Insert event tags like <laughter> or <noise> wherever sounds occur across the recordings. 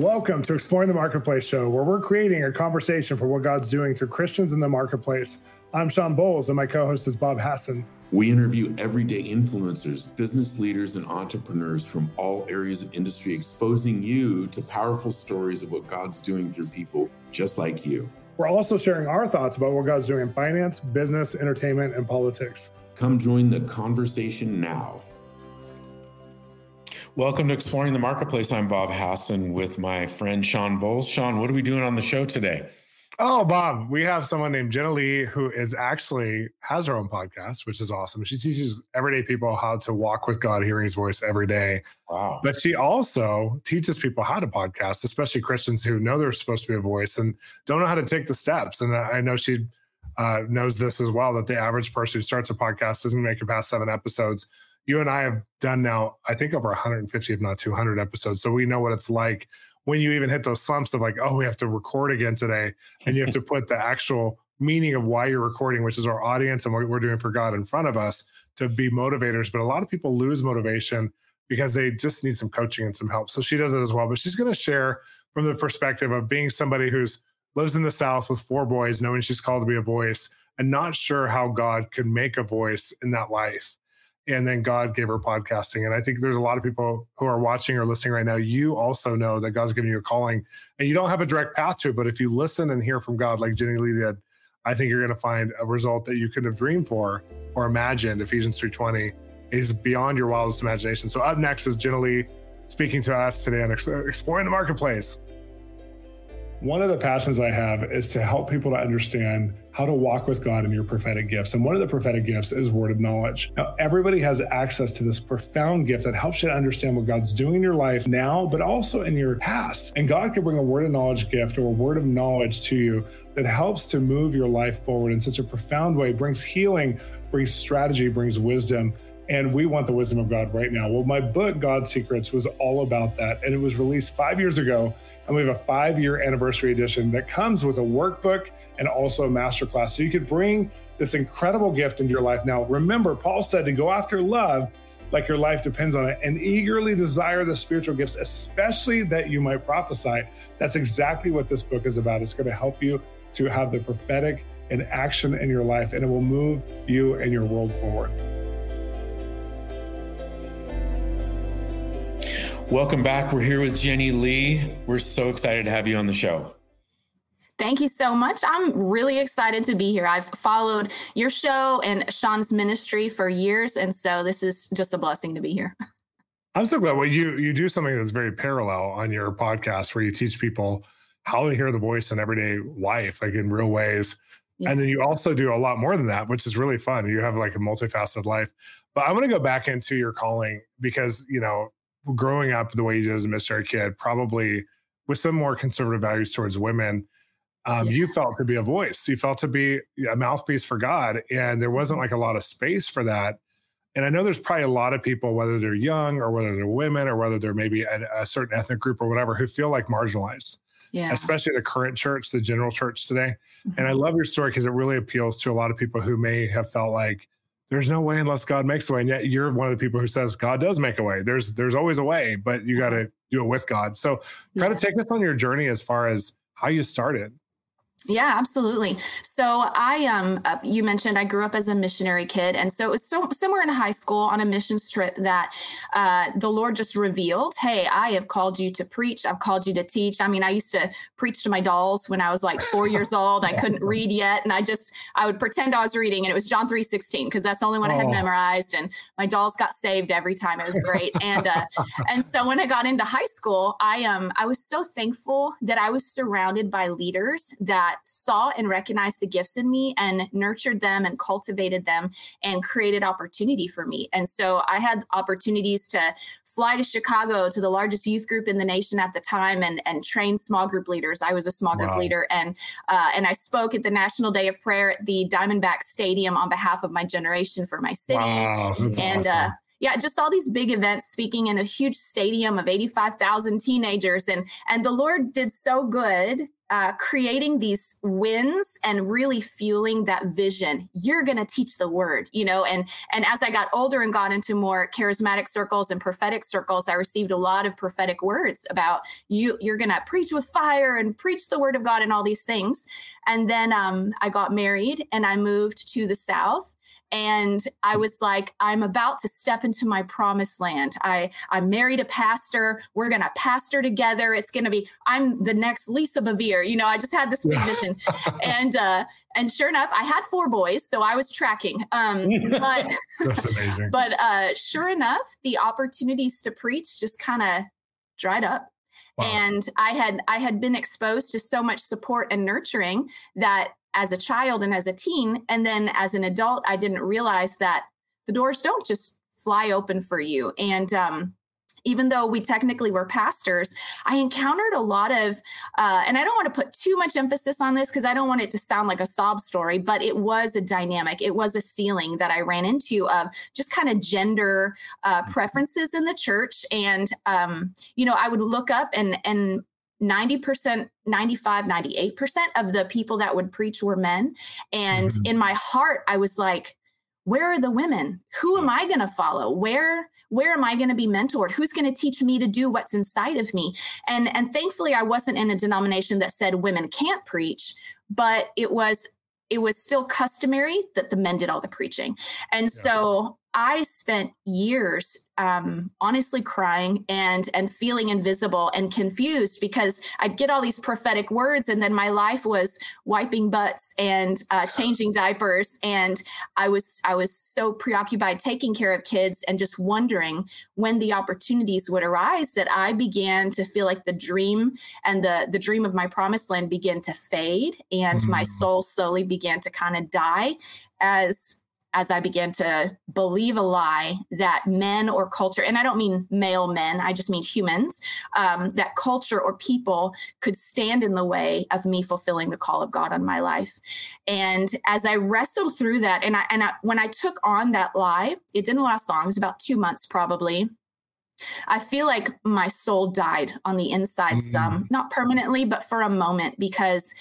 Welcome to Exploring the Marketplace show, where we're creating a conversation for what God's doing through Christians in the marketplace. I'm Shawn Bolz, and my co host is Bob Hasson. We interview everyday influencers, business leaders, and entrepreneurs from all areas of industry, exposing you to powerful stories of what God's doing through people just like you. We're also sharing our thoughts about what God's doing in finance, business, entertainment, and politics. Come join the conversation now. Welcome to Exploring the Marketplace. I'm Bob Hasson with my friend Shawn Bolz. Shawn, what are we doing on the show today? Oh, Bob, we have someone named Jenilee who is actually has her own podcast, which is awesome. She teaches everyday people how to walk with God, hearing his voice every day. Wow. But she also teaches people how to podcast, especially Christians who know they're supposed to be a voice and don't know how to take the steps. And I know she uh, knows this as well that the average person who starts a podcast doesn't make it past seven episodes you and I have done now, I think over 150, if not 200 episodes. So we know what it's like when you even hit those slumps of like, oh, we have to record again today. And you have to put the actual meaning of why you're recording, which is our audience and what we're doing for God in front of us to be motivators. But a lot of people lose motivation because they just need some coaching and some help. So she does it as well. But she's going to share from the perspective of being somebody who's lives in the South with four boys, knowing she's called to be a voice and not sure how God could make a voice in that life and then God gave her podcasting. And I think there's a lot of people who are watching or listening right now. You also know that God's giving you a calling, and you don't have a direct path to it. But if you listen and hear from God, like Jenilee did, I think you're going to find a result that you could have dreamed for or imagined. Ephesians 3:20 is beyond your wildest imagination. So up next is Jenilee speaking to us today on exploring the marketplace. One of the passions I have is to help people to understand how to walk with God in your prophetic gifts. And one of the prophetic gifts is word of knowledge. Now, everybody has access to this profound gift that helps you to understand what God's doing in your life now, but also in your past. And God can bring a word of knowledge gift or a word of knowledge to you that helps to move your life forward in such a profound way, brings healing, brings strategy, brings wisdom. And we want the wisdom of God right now. Well, my book, God's Secrets, was all about that. And it was released five years ago and we have a five year anniversary edition that comes with a workbook and also a masterclass. So you could bring this incredible gift into your life. Now, remember, Paul said to go after love like your life depends on it and eagerly desire the spiritual gifts, especially that you might prophesy. That's exactly what this book is about. It's going to help you to have the prophetic in action in your life, and it will move you and your world forward. Welcome back. We're here with Jenilee. We're so excited to have you on the show. Thank you so much. I'm really excited to be here. I've followed your show and Shawn's ministry for years, and so this is just a blessing to be here. <laughs> I'm so glad. Well, you you do something that's very parallel on your podcast, where you teach people how to hear the voice in everyday life, like in real ways. Yeah. And then you also do a lot more than that, which is really fun. You have like a multifaceted life. But I want to go back into your calling because you know growing up the way you did as a missionary kid, probably with some more conservative values towards women, um, yeah. you felt to be a voice. You felt to be a mouthpiece for God. And there wasn't mm-hmm. like a lot of space for that. And I know there's probably a lot of people, whether they're young or whether they're women or whether they're maybe a, a certain ethnic group or whatever, who feel like marginalized. Yeah. Especially the current church, the general church today. Mm-hmm. And I mm-hmm. love your story because it really appeals to a lot of people who may have felt like, there's no way unless God makes a way. And yet you're one of the people who says God does make a way. There's there's always a way, but you got to do it with God. So kind yeah. of take us on your journey as far as how you started. Yeah, absolutely. So I um uh, you mentioned I grew up as a missionary kid and so it was so somewhere in high school on a mission trip that uh, the Lord just revealed, "Hey, I have called you to preach. I've called you to teach." I mean, I used to preach to my dolls when I was like 4 <laughs> years old. I couldn't read yet and I just I would pretend I was reading and it was John 3:16 because that's the only one oh. I had oh. memorized and my dolls got saved every time. It was great. and uh, and so when I got into high school, I um I was so thankful that I was surrounded by leaders that that saw and recognized the gifts in me and nurtured them and cultivated them and created opportunity for me. And so I had opportunities to fly to Chicago to the largest youth group in the nation at the time and, and train small group leaders. I was a small group wow. leader and uh, and I spoke at the National Day of Prayer at the Diamondback Stadium on behalf of my generation for my city. Wow, and uh, awesome. uh, yeah, just all these big events, speaking in a huge stadium of 85,000 teenagers. And, and the Lord did so good uh, creating these wins and really fueling that vision. You're going to teach the word you know and and as i got older and got into more charismatic circles and prophetic circles i received a lot of prophetic words about you you're going to preach with fire and preach the word of god and all these things. And then um, i got married and i moved to the south and i was like i'm about to step into my promised land. I i married a pastor. We're gonna pastor together. It's gonna be i'm the next lisa bevere. You know i just had this big vision. And uh and sure enough i had four boys so i was tracking. Um but <laughs> That's amazing. <laughs> but uh sure enough the opportunities to preach just kind of dried up. Wow. and i had i had been exposed to so much support and nurturing that as a child and as a teen and then as an adult i didn't realize that the doors don't just fly open for you and um even though we technically were pastors, I encountered a lot of, uh, and I don't want to put too much emphasis on this because I don't want it to sound like a sob story, but it was a dynamic. It was a ceiling that I ran into of just kind of gender uh, preferences in the church. And, um, you know, I would look up and, and 90%, 95, 98% of the people that would preach were men. And Mhm. in my heart, I was like, where are the women? Who am I going to follow? Where where am I going to be mentored? Who's going to teach me to do what's inside of me? And and thankfully I wasn't in a denomination that said women can't preach, but it was it was still customary that the men did all the preaching. And Yeah. so I spent years um, honestly crying and and feeling invisible and confused because I'd get all these prophetic words and then my life was wiping butts and uh, changing diapers and I was I was so preoccupied taking care of kids and just wondering when the opportunities would arise that I began to feel like the dream and the the dream of my promised land began to fade and my Mm. soul slowly began to kind of die as as I began to believe a lie that men or culture, and I don't mean male men, I just mean humans, um, that culture or people could stand in the way of me fulfilling the call of God on my life. And as I wrestled through that, and I and I, when I took on that lie, it didn't last long. It was about two months probably. I feel like my soul died on the inside Mm. some, not permanently, but for a moment because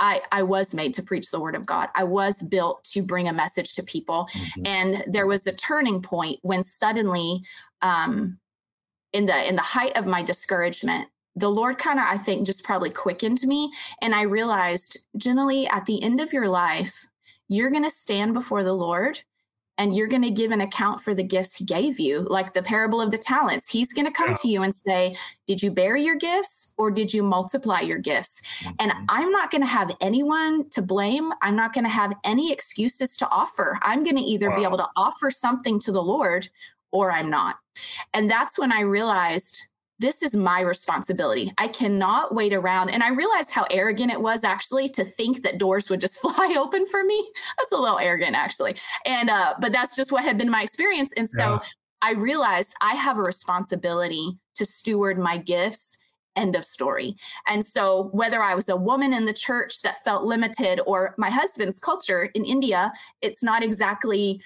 I, I was made to preach the word of God. I was built to bring a message to people. Mhm. And there was a turning point when suddenly, um, in the in the height of my discouragement, the Lord kind of, I think, just probably quickened me. And I realized, generally, at the end of your life, you're going to stand before the Lord and you're going to give an account for the gifts he gave you like the parable of the talents. He's going to come Yeah. to you and say did you bury your gifts or did you multiply your gifts? And Mhm. i'm not going to have anyone to blame. I'm not going to have any excuses to offer. I'm going to either be able to offer something to the lord or i'm not. And that's when i realized this is my responsibility. I cannot wait around. And I realized how arrogant it was actually to think that doors would just <laughs> fly open for me. That's a little arrogant actually. And uh but that's just what had been my experience. And so Yeah. I realized I have a responsibility to steward my gifts. End of story. And so, whether I was a woman in the church that felt limited or my husband's culture in India, it's not exactly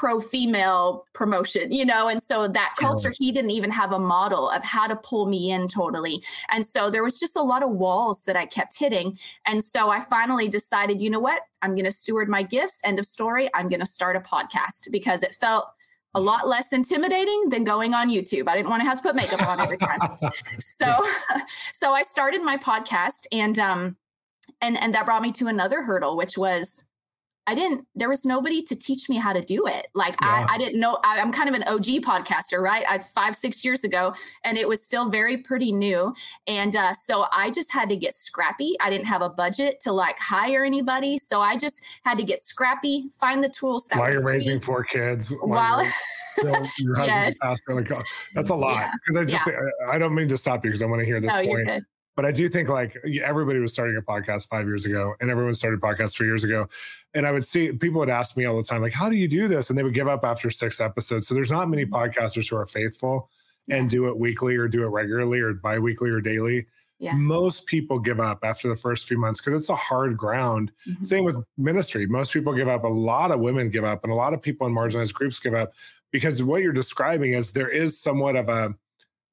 pro female promotion, you know? And so, that culture, he didn't even have a model of how to pull me in totally. And so, there was just a lot of walls that I kept hitting. And so, I finally decided, you know what? I'm going to steward my gifts. End of story. I'm going to start a podcast because it felt a lot less intimidating than going on YouTube. I didn't want to have to put makeup on every time. <laughs> so <laughs> so I started my podcast and um and and that brought me to another hurdle which was I didn't there was nobody to teach me how to do it. Like Yeah. I I didn't know I, I'm kind of an OG podcaster, right? I 5 6 years ago and it was still very pretty new and uh so I just had to get scrappy. I didn't have a budget to like hire anybody, so I just had to get scrappy, find the tools that while you're raising four kids, While- you're- <laughs> your husband's Yes. pastor, like oh, that's a lot. Yeah. Because I just I, I don't mean to stop you because I want to hear this no, point. But I do think like everybody was starting a podcast five years ago, and everyone started podcasts three years ago. And I would see people would ask me all the time, like, "How do you do this?" And they would give up after six episodes. So there's not many Mhm. podcasters who are faithful and do it weekly or do it regularly or bi-weekly or daily. Yeah. Most people give up after the first few months because it's a hard ground. Mhm. Same with ministry. Most people give up. A lot of women give up, and a lot of people in marginalized groups give up because what you're describing is there is somewhat of a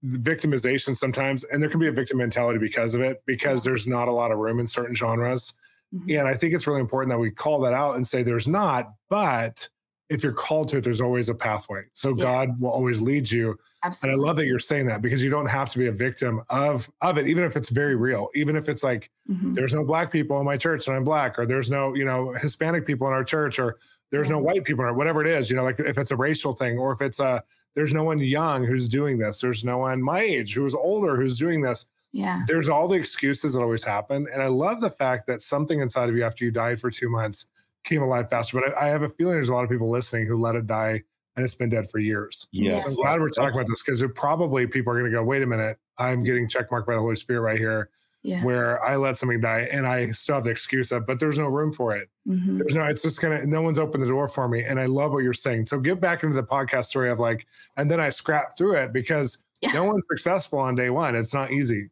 victimization sometimes, and there can be a victim mentality because of it, because there's not a lot of room in certain genres. Mm-hmm. And I think it's really important that we call that out and say there's not, but if you're called to it, there's always a pathway. So yeah. God will always lead you. Absolutely. And I love that you're saying that because you don't have to be a victim of of it, even if it's very real. Even if it's like mm-hmm. there's no black people in my church and I'm black, or there's no you know Hispanic people in our church, or there's no white people, or whatever it is. You know, like if it's a racial thing, or if it's a there's no one young who's doing this. There's no one my age who's older who's doing this. Yeah. There's all the excuses that always happen. And I love the fact that something inside of you after you died for two months came alive faster. But I, I have a feeling there's a lot of people listening who let it die and it's been dead for years. Yes. So I'm glad we're talking about this because probably people are going to go, wait a minute, I'm getting checkmarked by the Holy Spirit right here. Yeah. Where I let something die and I still have the excuse of, but there's no room for it. Mm-hmm. There's no, it's just gonna, no one's opened the door for me. And I love what you're saying. So get back into the podcast story of like, and then I scrap through it because yeah. no one's successful on day one. It's not easy.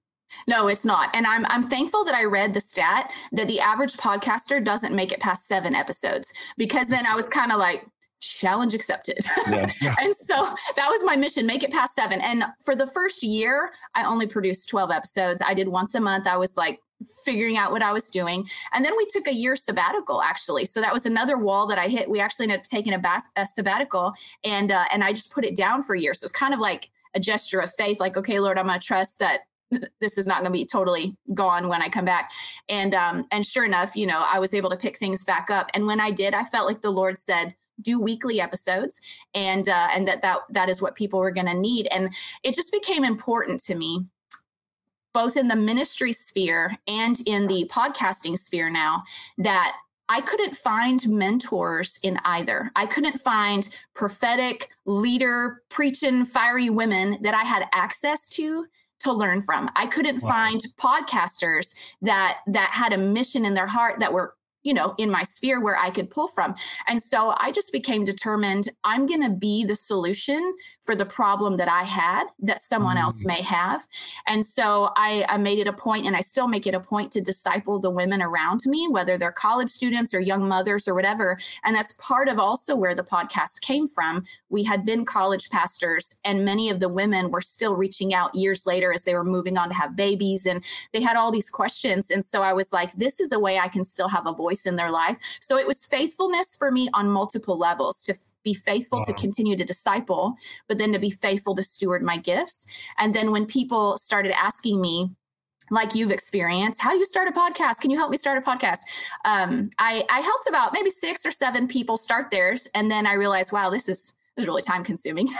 No, it's not. And I'm I'm thankful that I read the stat that the average podcaster doesn't make it past 7 episodes because then I was kind of like challenge accepted. Yes. <laughs> and so that was my mission, make it past 7. And for the first year, I only produced 12 episodes. I did once a month. I was like figuring out what I was doing. And then we took a year sabbatical actually. So that was another wall that I hit. We actually ended up taking a, bas- a sabbatical and uh, and I just put it down for a year. So it's kind of like a gesture of faith like okay Lord, I'm going to trust that <laughs> this is not going to be totally gone when I come back. And um, and sure enough, you know, I was able to pick things back up. And when I did, I felt like the Lord said, do weekly episodes and uh, and that that that is what people were going to need and it just became important to me both in the ministry sphere and in the podcasting sphere now that I couldn't find mentors in either. I couldn't find prophetic leader preaching fiery women that I had access to to learn from. I couldn't wow. find podcasters that that had a mission in their heart that were you know, in my sphere where I could pull from. And so I just became determined I'm going to be the solution for the problem that I had that someone mm. else may have. And so I, I made it a point, and I still make it a point to disciple the women around me, whether they're college students or young mothers or whatever. And that's part of also where the podcast came from. We had been college pastors, and many of the women were still reaching out years later as they were moving on to have babies, and they had all these questions. And so I was like, this is a way I can still have a voice voice in their life. So it was faithfulness for me on multiple levels to be faithful wow. to continue to disciple, but then to be faithful to steward my gifts. And then when people started asking me, like you've experienced how do you start a podcast can you help me start a podcast um, I, I helped about maybe six or seven people start theirs and then i realized wow this is was really time consuming. <laughs>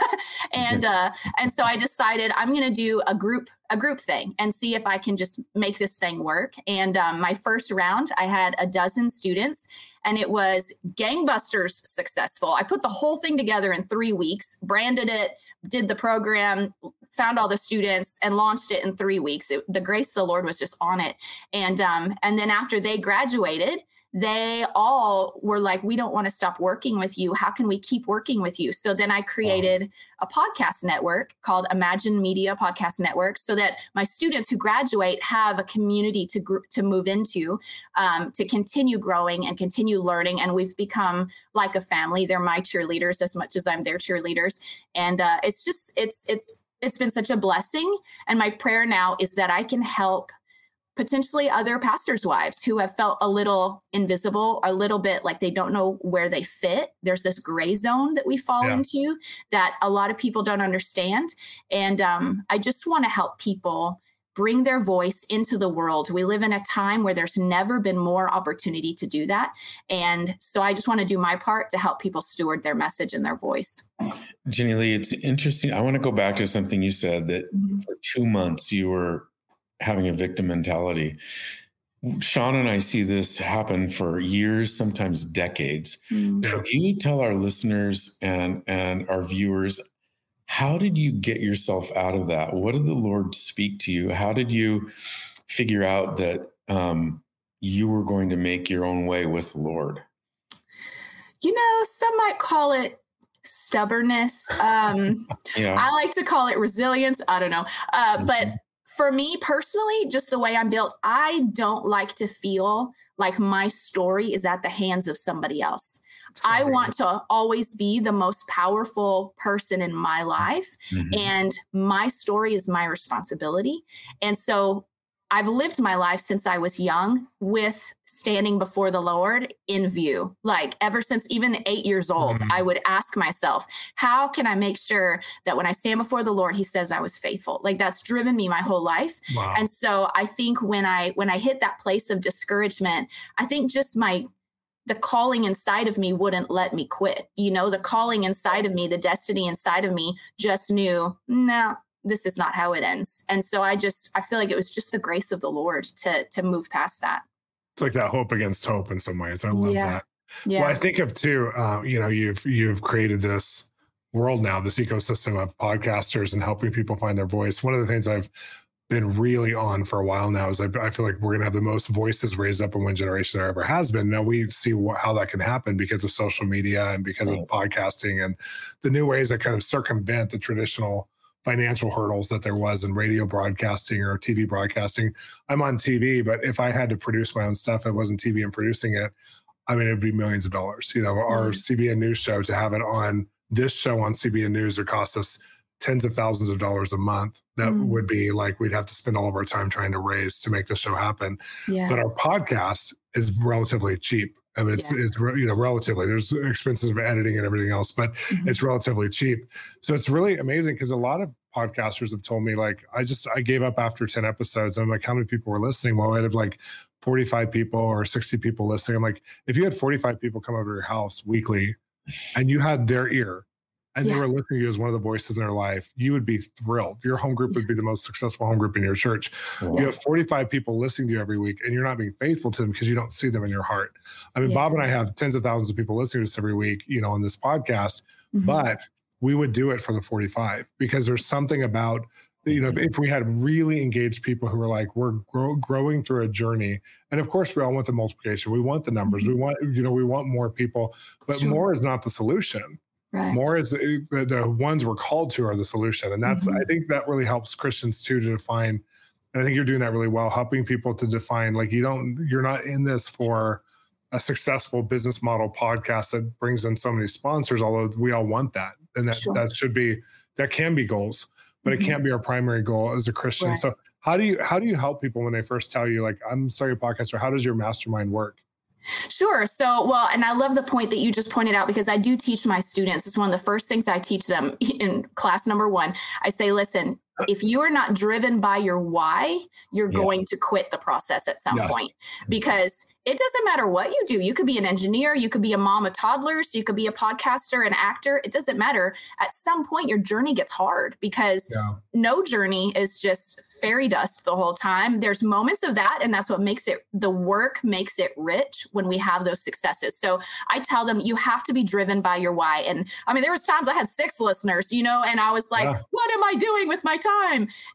And uh, and so i decided i'm going to do a group a group thing and see if i can just make this thing work. And um, my first round i had a dozen students and it was gangbusters successful. I put the whole thing together in three weeks branded it did the program found all the students and launched it in three weeks. It, the grace of the lord was just on it. And um, and then after they graduated they all were like, we don't want to stop working with you. How can we keep working with you? So then I created wow. a podcast network called Imagine Media Podcast Network so that my students who graduate have a community to, gr- to move into, um, to continue growing and continue learning. And we've become like a family. They're my cheerleaders as much as I'm their cheerleaders. And uh, it's just, it's, it's, it's been such a blessing. And my prayer now is that I can help potentially other pastors' wives who have felt a little invisible, a little bit like they don't know where they fit. There's this gray zone that we fall yeah. into that a lot of people don't understand. And um, I just want to help people bring their voice into the world. We live in a time where there's never been more opportunity to do that. And so I just want to do my part to help people steward their message and their voice. Jenilee, it's interesting. I want to go back to something you said that mm-hmm. for two months you were having a victim mentality. Shawn and I see this happen for years, sometimes decades. Mm. Can you tell our listeners and and our viewers how did you get yourself out of that? What did the Lord speak to you? How did you figure out that um, you were going to make your own way with the Lord? You know, some might call it stubbornness. Um, <laughs> yeah. I like to call it resilience. I don't know, uh, mm-hmm. but for me personally, just the way I'm built, I don't like to feel like my story is at the hands of somebody else. I want to always be the most powerful person in my life. Mm-hmm. And my story is my responsibility. And so I've lived my life since I was young with standing before the Lord in view. Like ever since even eight years old, mm-hmm. I would ask myself, how can I make sure that when I stand before the Lord, he says I was faithful? Like that's driven me my whole life. Wow. And so I think when I when I hit that place of discouragement, I think just my the calling inside of me wouldn't let me quit. You know, the calling inside of me, the destiny inside of me just knew, no, this is not how it ends. And so I just I feel like it was just the grace of the Lord to to move past that. It's like that hope against hope in some ways. I love yeah. that. Yeah. Well, I think of too, uh, you know, you've you've created this world now, this ecosystem of podcasters and helping people find their voice. One of the things I've been really on for a while now is I, I feel like we're going to have the most voices raised up in one generation there ever has been. Now we see what, how that can happen because of social media and because right. of podcasting and the new ways that kind of circumvent the traditional financial hurdles that there was in radio broadcasting or TV broadcasting. I'm on TV, but if I had to produce my own stuff, I wasn't TV and producing it. I mean, it'd be millions of dollars. You know, mm-hmm. our CBN News show to have it on this show on CBN News would cost us tens of thousands of dollars a month. That mm-hmm. would be like we'd have to spend all of our time trying to raise to make the show happen. Yeah. But our podcast is relatively cheap. I mean, it's yeah. it's you know relatively there's expenses of editing and everything else, but mm-hmm. it's relatively cheap. So it's really amazing because a lot of podcasters have told me like I just I gave up after ten episodes. I'm like, how many people were listening? Well, I had like 45 people or 60 people listening. I'm like, if you had 45 people come over to your house weekly, and you had their ear, and yeah. they were listening to you as one of the voices in their life, you would be thrilled. Your home group would be the most successful home group in your church. Wow. You have 45 people listening to you every week, and you're not being faithful to them because you don't see them in your heart. I mean, yeah. Bob and I have tens of thousands of people listening to us every week, you know, on this podcast, mm-hmm. but we would do it for the 45 because there's something about you know, if we had really engaged people who were like, we're grow, growing through a journey, and of course, we all want the multiplication, we want the numbers, mm-hmm. we want, you know, we want more people, but sure. more is not the solution. Right. More is the, the, ones we're called to are the solution. And that's, mm-hmm. I think that really helps Christians too to define. And I think you're doing that really well, helping people to define like you don't, you're not in this for a successful business model podcast that brings in so many sponsors, although we all want that. And that, sure. that should be, that can be goals, but mm-hmm. it can't be our primary goal as a Christian. Right. So how do you, how do you help people when they first tell you like, I'm starting a podcast or how does your mastermind work? Sure. So, well, and I love the point that you just pointed out because I do teach my students. It's one of the first things I teach them <laughs> in class number one. I say, listen, if you are not driven by your why, you're yeah. going to quit the process at some yes. point because it doesn't matter what you do. You could be an engineer, you could be a mom of toddlers, you could be a podcaster, an actor. It doesn't matter. At some point, your journey gets hard because yeah. no journey is just fairy dust the whole time. There's moments of that, and that's what makes it the work makes it rich when we have those successes. So I tell them you have to be driven by your why. And I mean, there was times I had six listeners, you know, and I was like, yeah. what am I doing with my time?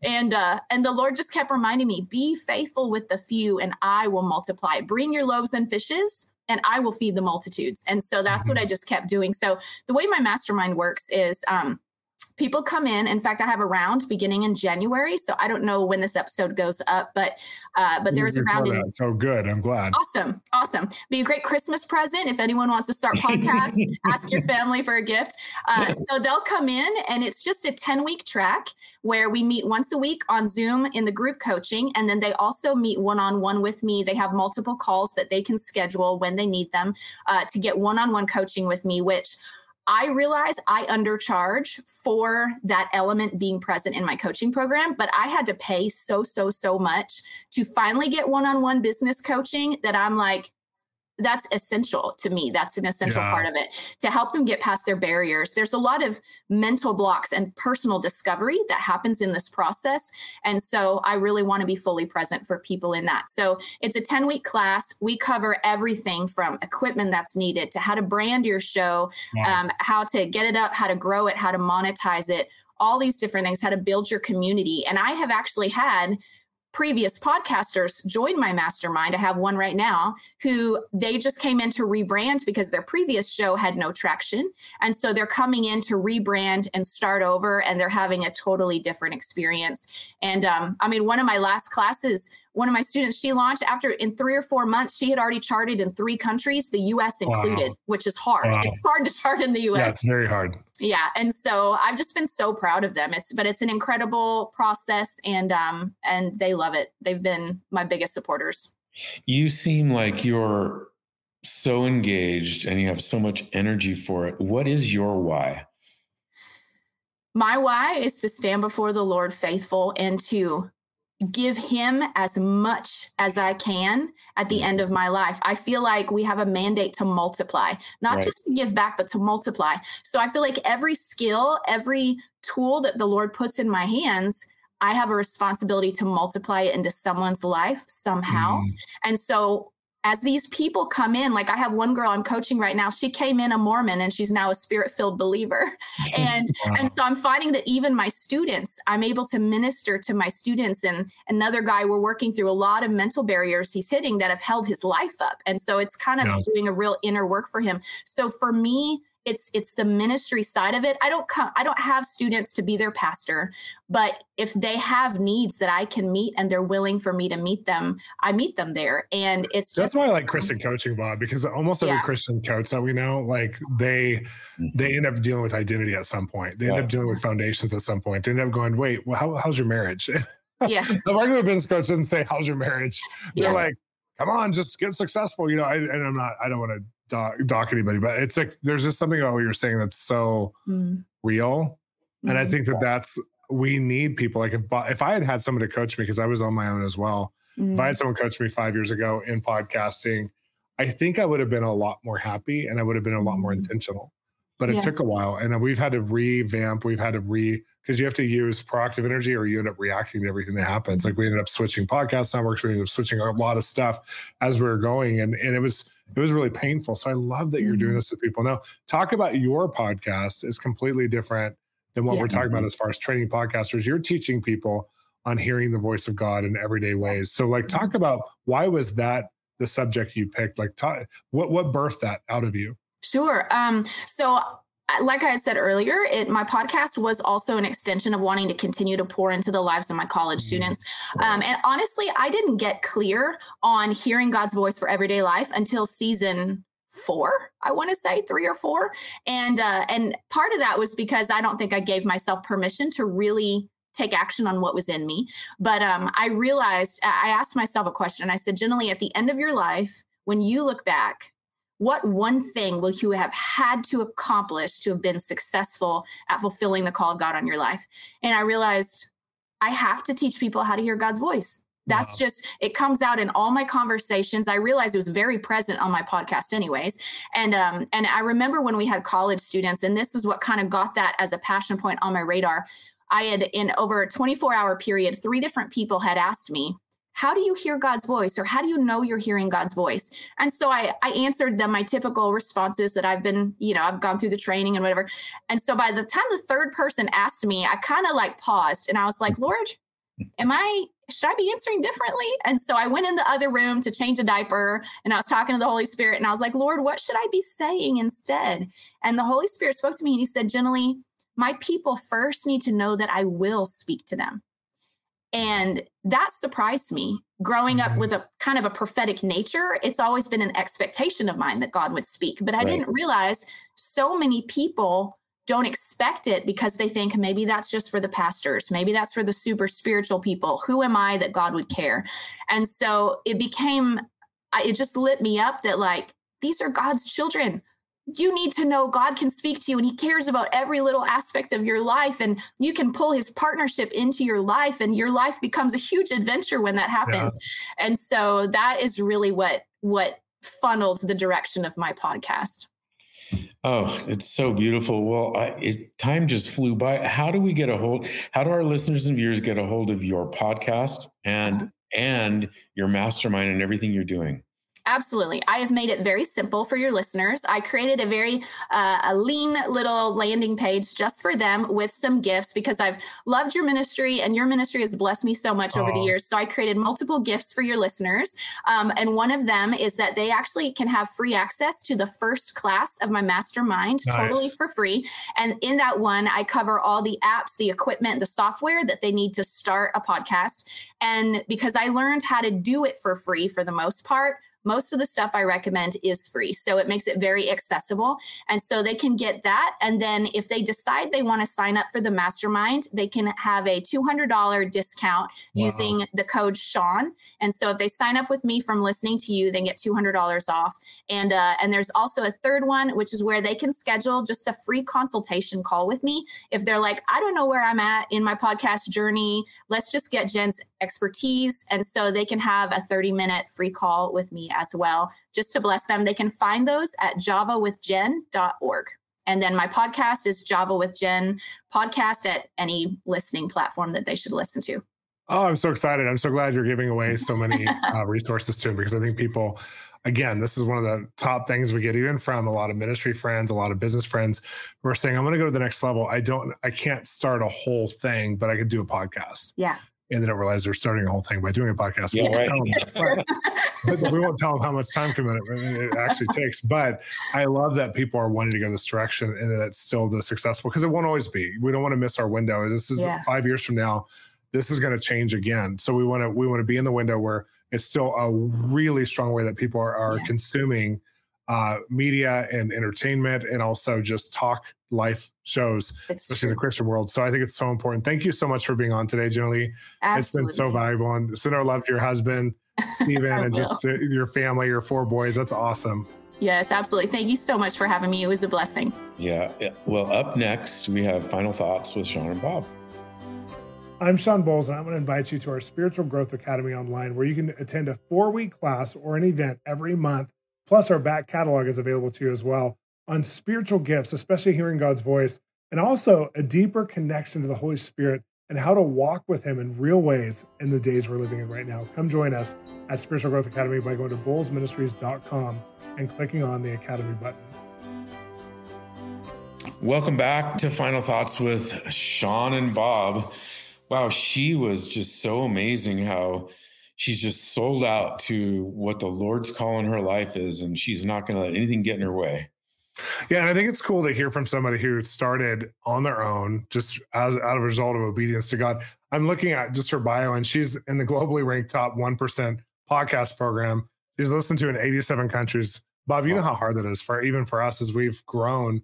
And uh, and the Lord just kept reminding me, be faithful with the few, and I will multiply. Bring your your loaves and fishes and I will feed the multitudes. And so that's mm-hmm. what I just kept doing. So the way my mastermind works is um, people come in. In fact, I have a round beginning in January, so I don't know when this episode goes up, but uh, but there's a round. In, so good. I'm glad. Awesome, awesome. Be a great Christmas present if anyone wants to start podcast. <laughs> ask your family for a gift. Uh, so they'll come in, and it's just a 10 week track where we meet once a week on Zoom in the group coaching, and then they also meet one on one with me. They have multiple calls that they can schedule when they need them uh, to get one on one coaching with me, which I realize I undercharge for that element being present in my coaching program, but I had to pay so, so, so much to finally get one on one business coaching that I'm like, that's essential to me. That's an essential yeah. part of it to help them get past their barriers. There's a lot of mental blocks and personal discovery that happens in this process. And so I really want to be fully present for people in that. So it's a 10 week class. We cover everything from equipment that's needed to how to brand your show, um, how to get it up, how to grow it, how to monetize it, all these different things, how to build your community. And I have actually had previous podcasters joined my mastermind. I have one right now who they just came in to rebrand because their previous show had no traction. And so they're coming in to rebrand and start over, and they're having a totally different experience. And um, I mean, one of my last classes, one of my students, she launched after in three or four months, she had already charted in three countries, the US included, wow. which is hard. Wow. It's hard to chart in the US. Yeah, it's very hard. Yeah. And so I've just been so proud of them. It's but it's an incredible process and um and they love it. They've been my biggest supporters. You seem like you're so engaged and you have so much energy for it. What is your why? My why is to stand before the Lord faithful and to give him as much as I can at the end of my life. I feel like we have a mandate to multiply, not right. just to give back, but to multiply. So I feel like every skill, every tool that the Lord puts in my hands, I have a responsibility to multiply it into someone's life somehow. Mm. And so as these people come in, like I have one girl I'm coaching right now, she came in a Mormon and she's now a spirit filled believer. <laughs> And wow. and so I'm finding that even my students, I'm able to minister to my students. And another guy we're working through a lot of mental barriers he's hitting that have held his life up. And so it's kind of yeah. doing a real inner work for him. So for me, it's it's the ministry side of it. I don't come i don't have students to be their pastor but if they have needs that i can meet and they're willing for me to meet them i meet them there. And it's that's why i like christian coaching bob because almost every yeah. christian coach that we know like they mm-hmm. they end up dealing with identity at some point. They end up dealing with foundations at some point. They end up going wait well how, how's your marriage? <laughs> Yeah. The regular business coach doesn't say how's your marriage? They're yeah. like come on just get successful you know I, and i'm not i don't want to dock, dock anybody, but it's like there's just something about what you're saying that's so mm. real, and I mm-hmm. think that that's we need people. Like if if I had had someone to coach me because I was on my own as well. Mm. If I had mm. someone coach me five years ago in podcasting, I think I would have been a lot more happy and I would have been a lot more mm. intentional. But it yeah. took a while, and we've had to revamp. We've had to re because you have to use proactive energy or you end up reacting to everything that happens. Like we ended up switching podcast networks, we ended up switching a lot of stuff as we were going, and and it was it was really painful. So I love that you're doing mm-hmm. this with people. Now, talk about your podcast is completely different than what yeah. we're talking about as far as training podcasters. You're teaching people on hearing the voice of God in everyday ways. So, like, talk about why was that the subject you picked? Like, talk, what what birthed that out of you? Sure. Um, so like I had said earlier, it my podcast was also an extension of wanting to continue to pour into the lives of my college mm-hmm. students. Um, and honestly, I didn't get clear on hearing God's voice for everyday life until season four i want to say three or four and uh and part of that was because i don't think i gave myself permission to really take action on what was in me but um i realized i asked myself a question i said generally at the end of your life when you look back what one thing will you have had to accomplish to have been successful at fulfilling the call of God on your life? And I realized I have to teach people how to hear God's voice. That's wow. just it comes out in all my conversations. I realized it was very present on my podcast, anyways. And um, and I remember when we had college students, and this is what kind of got that as a passion point on my radar. I had in over a 24 hour period, three different people had asked me, how do you hear God's voice or how do you know you're hearing God's voice? And so I, I answered them my typical responses that I've been, you know, I've gone through the training and whatever. And so by the time the third person asked me, I kind of like paused and I was like, Lord, am I, should I be answering differently? And so I went in the other room to change a diaper and I was talking to the Holy Spirit and I was like, Lord, what should I be saying instead? And the Holy Spirit spoke to me and he said, gently, my people first need to know that I will speak to them. And that surprised me. Growing up mm-hmm. with a kind of a prophetic nature, it's always been an expectation of mine that God would speak. But I right. didn't realize so many people don't expect it because they think maybe that's just for the pastors, maybe that's for the super spiritual people. Who am I that God would care? And so it became, it just lit me up that like, these are God's children you need to know God can speak to you and he cares about every little aspect of your life and you can pull his partnership into your life and your life becomes a huge adventure when that happens. Yeah. And so that is really what what funneled the direction of my podcast. Oh, it's so beautiful. Well, I, it, time just flew by. How do we get a hold? How do our listeners and viewers get a hold of your podcast and uh-huh. and your mastermind and everything you're doing? Absolutely. I have made it very simple for your listeners. I created a very uh, a lean little landing page just for them with some gifts because I've loved your ministry and your ministry has blessed me so much over the years. So I created multiple gifts for your listeners. Um, and one of them is that they actually can have free access to the first class of my mastermind nice. totally for free. And in that one, I cover all the apps, the equipment, the software that they need to start a podcast. And because I learned how to do it for free for the most part, most of the stuff I recommend is free. So it makes it very accessible. And so they can get that. And then if they decide they want to sign up for the mastermind, they can have a $200 discount wow. using the code Shawn. And so if they sign up with me from listening to you, they get $200 off. And, uh, and there's also a third one, which is where they can schedule just a free consultation call with me. If they're like, I don't know where I'm at in my podcast journey, let's just get Jen's expertise. And so they can have a 30 minute free call with me as well, just to bless them. They can find those at javawithjen.org. And then my podcast is Java with Jen podcast at any listening platform that they should listen to. Oh, I'm so excited. I'm so glad you're giving away so many <laughs> uh, resources to them because I think people, again, this is one of the top things we get even from a lot of ministry friends, a lot of business friends who are saying, I'm going to go to the next level. I don't, I can't start a whole thing, but I could do a podcast. Yeah and they don't realize they're starting a whole thing by doing a podcast. Yeah, right. but we won't tell them how much time commitment it actually <laughs> takes. But I love that people are wanting to go this direction and that it's still the successful because it won't always be. We don't want to miss our window. This is yeah. five years from now. This is going to change again. So we want to we want to be in the window where it's still a really strong way that people are, are yeah. consuming uh, media and entertainment and also just talk life shows, it's especially true. in the Christian world. So I think it's so important. Thank you so much for being on today, Julie. It's been so valuable. And send our love to your husband, Stephen, <laughs> and just your family, your four boys. That's awesome. Yes, absolutely. Thank you so much for having me. It was a blessing. Yeah. Well, up next, we have final thoughts with Shawn and Bob. I'm Shawn Bolz, and I'm going to invite you to our Spiritual Growth Academy online, where you can attend a four week class or an event every month. Plus, our back catalog is available to you as well on spiritual gifts, especially hearing God's voice, and also a deeper connection to the Holy Spirit and how to walk with Him in real ways in the days we're living in right now. Come join us at Spiritual Growth Academy by going to bolzministries.com and clicking on the Academy button. Welcome back to Final Thoughts with Shawn and Bob. Wow, she was just so amazing how she's just sold out to what the Lord's call in her life is, and she's not going to let anything get in her way. Yeah, and I think it's cool to hear from somebody who started on their own, just as out of a result of obedience to God. I'm looking at just her bio, and she's in the globally ranked top one percent podcast program. She's listened to in 87 countries. Bob, you know how hard that is for even for us as we've grown.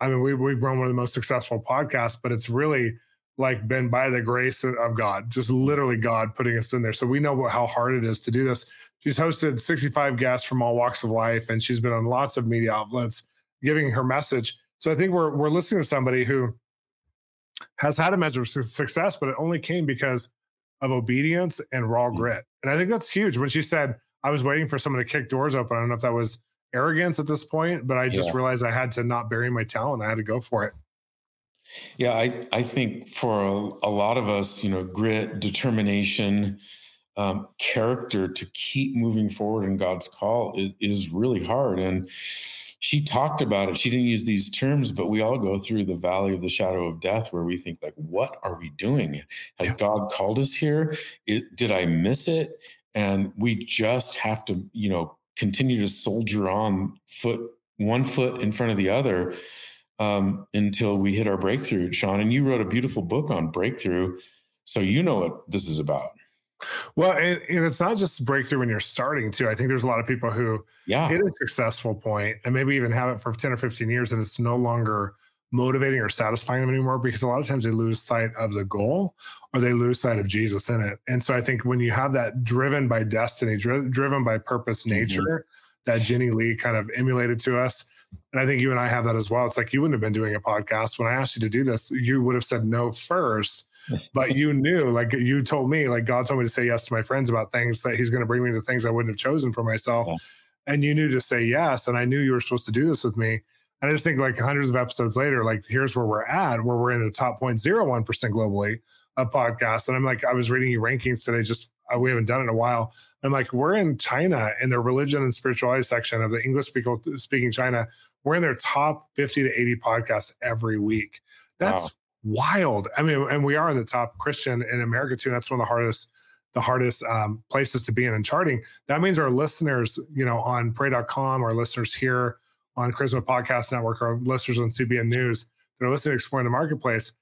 I mean, we, we've grown one of the most successful podcasts, but it's really like been by the grace of God, just literally God putting us in there. So we know how hard it is to do this. She's hosted 65 guests from all walks of life, and she's been on lots of media outlets giving her message. So I think we're we're listening to somebody who has had a measure of success, but it only came because of obedience and raw mm. grit. And I think that's huge. When she said, I was waiting for someone to kick doors open, I don't know if that was arrogance at this point, but I just yeah. realized I had to not bury my talent. I had to go for it. Yeah, I, I think for a, a lot of us, you know, grit, determination, um, character to keep moving forward in God's call is, is really hard. And she talked about it. She didn't use these terms, but we all go through the valley of the shadow of death where we think like, what are we doing? Has. God called us here? It, did I miss it? And we just have to, you know, continue to soldier on foot, one foot in front of the other um, until we hit our breakthrough, Shawn. And you wrote a beautiful book on breakthrough. So you know what this is about. Well, and, and, it's not just breakthrough when you're starting too. I think there's a lot of people who yeah. hit a successful point and maybe even have it for 10 or 15 years and it's no longer motivating or satisfying them anymore because a lot of times they lose sight of the goal or they lose sight of Jesus in it. And so I think when you have that driven by destiny, dri- driven by purpose mm-hmm. nature mm-hmm. that Jenilee kind of emulated to us, and I think you and I have that as well. It's like you wouldn't have been doing a podcast when I asked you to do this. You would have said no first but you <laughs> knew, like you told me, like God told me to say yes to my friends about things that He's going to bring me to things I wouldn't have chosen for myself. Yeah. And you knew to say yes. And I knew you were supposed to do this with me. And I just think, like hundreds of episodes later, like here's where we're at, where we're in the top 0.01% globally of podcasts. And I'm like, I was reading you rankings today, just uh, we haven't done it in a while. I'm like, we're in China in the religion and spirituality section of the English speaking China. We're in their top 50 to 80 podcasts every week. That's wow. wild. I mean, and we are in the top Christian in America too. That's one of the hardest the hardest um, places to be in and charting. That means our listeners, you know, on pray.com, our listeners here on Charisma Podcast Network, our listeners on CBN News, they're listening to Exploring the Marketplace.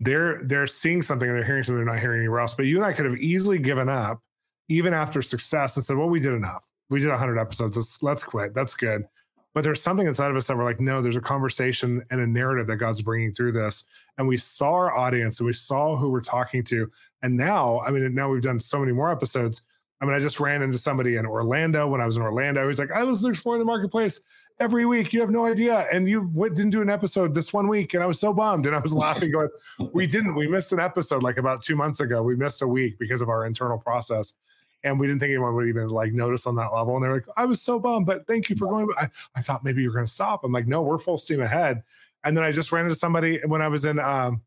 They're they're seeing something and they're hearing something they're not hearing anywhere else. But you and I could have easily given up, even after success, and said, "Well, we did enough. We did 100 episodes. Let's let's quit. That's good." But there's something inside of us that we're like, no, there's a conversation and a narrative that God's bringing through this. And we saw our audience and we saw who we're talking to. And now, I mean, now we've done so many more episodes. I mean, I just ran into somebody in Orlando when I was in Orlando. He's like, I listen to Exploring the Marketplace every week. You have no idea. And you went, didn't do an episode this one week. And I was so bummed. And I was <laughs> laughing, going, We didn't. We missed an episode like about two months ago. We missed a week because of our internal process and we didn't think anyone would even like notice on that level. And they're like, I was so bummed, but thank you for going. I, I thought maybe you're going to stop. I'm like, no, we're full steam ahead. And then I just ran into somebody when I was in um,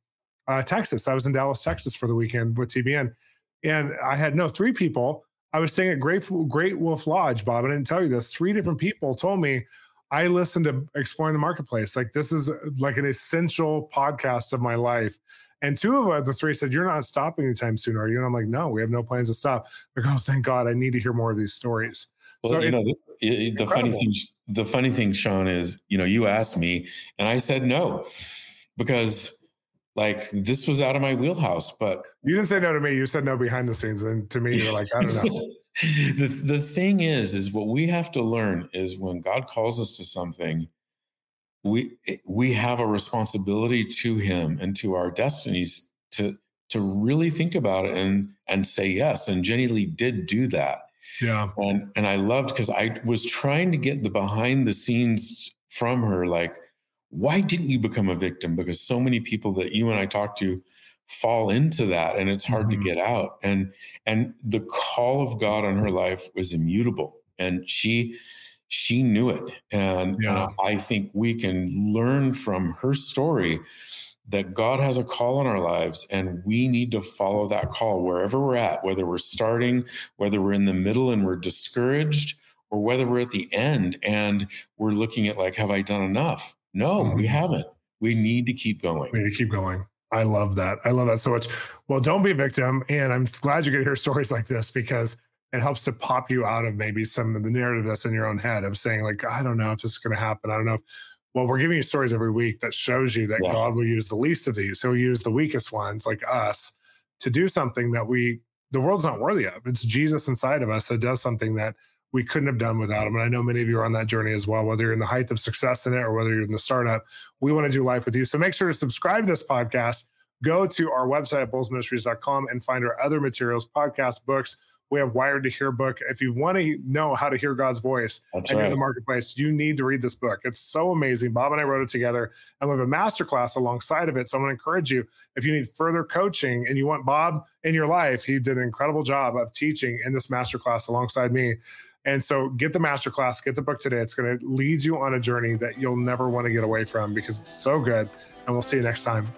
uh, Texas. I was in Dallas, Texas for the weekend with TBN, and I had no three people. I was staying at Great Great Wolf Lodge, Bob. I didn't tell you this. Three different people told me I listened to Exploring the Marketplace. Like this is uh, like an essential podcast of my life. And two of us, the three said, You're not stopping anytime soon, are you? And I'm like, No, we have no plans to stop. They're like, oh, thank God. I need to hear more of these stories. Well, so you know, the, the funny thing, the funny thing, Shawn, is, you know, you asked me and I said no because like this was out of my wheelhouse. But you didn't say no to me. You said no behind the scenes. And to me, you're like, I don't know. <laughs> the, the thing is, is what we have to learn is when God calls us to something, we eh, we have a responsibility to him and to our destinies to to really think about it and and say yes and Jenilee did do that yeah and and i loved because i was trying to get the behind the scenes from her like why didn't you become a victim because so many people that you and i talk to fall into that and it's hard mm-hmm. to get out and and the call of god on her life was immutable and she she knew it. And, yeah. and I think we can learn from her story that God has a call on our lives and we need to follow that call wherever we're at, whether we're starting, whether we're in the middle and we're discouraged, or whether we're at the end and we're looking at like, have I done enough? No, mm-hmm. we haven't. We need to keep going. We need to keep going. I love that. I love that so much. Well, don't be a victim. And I'm glad you get to hear stories like this because it helps to pop you out of maybe some of the narrative that's in your own head of saying like i don't know if this is going to happen i don't know if, well we're giving you stories every week that shows you that yeah. god will use the least of these he'll use the weakest ones like us to do something that we the world's not worthy of it's jesus inside of us that does something that we couldn't have done without them. and i know many of you are on that journey as well whether you're in the height of success in it or whether you're in the startup we want to do life with you so make sure to subscribe to this podcast go to our website at bolzministries.com and find our other materials podcasts books we have Wired to Hear book. If you want to know how to hear God's voice That's and right. in the marketplace, you need to read this book. It's so amazing. Bob and I wrote it together, and we have a masterclass alongside of it. So I'm going to encourage you if you need further coaching and you want Bob in your life, he did an incredible job of teaching in this masterclass alongside me. And so get the masterclass, get the book today. It's going to lead you on a journey that you'll never want to get away from because it's so good. And we'll see you next time.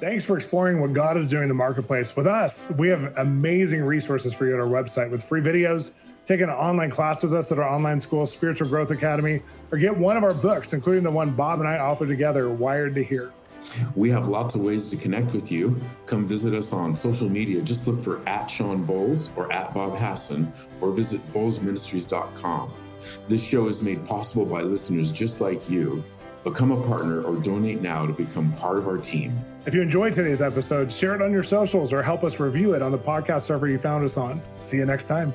Thanks for exploring what God is doing in the marketplace with us. We have amazing resources for you at our website with free videos. Take an online class with us at our online school, Spiritual Growth Academy, or get one of our books, including the one Bob and I authored together, Wired to Hear. We have lots of ways to connect with you. Come visit us on social media. Just look for at Shawn Bolz or at Bob Hasson or visit bolzministries.com. This show is made possible by listeners just like you. Become a partner or donate now to become part of our team. If you enjoyed today's episode, share it on your socials or help us review it on the podcast server you found us on. See you next time.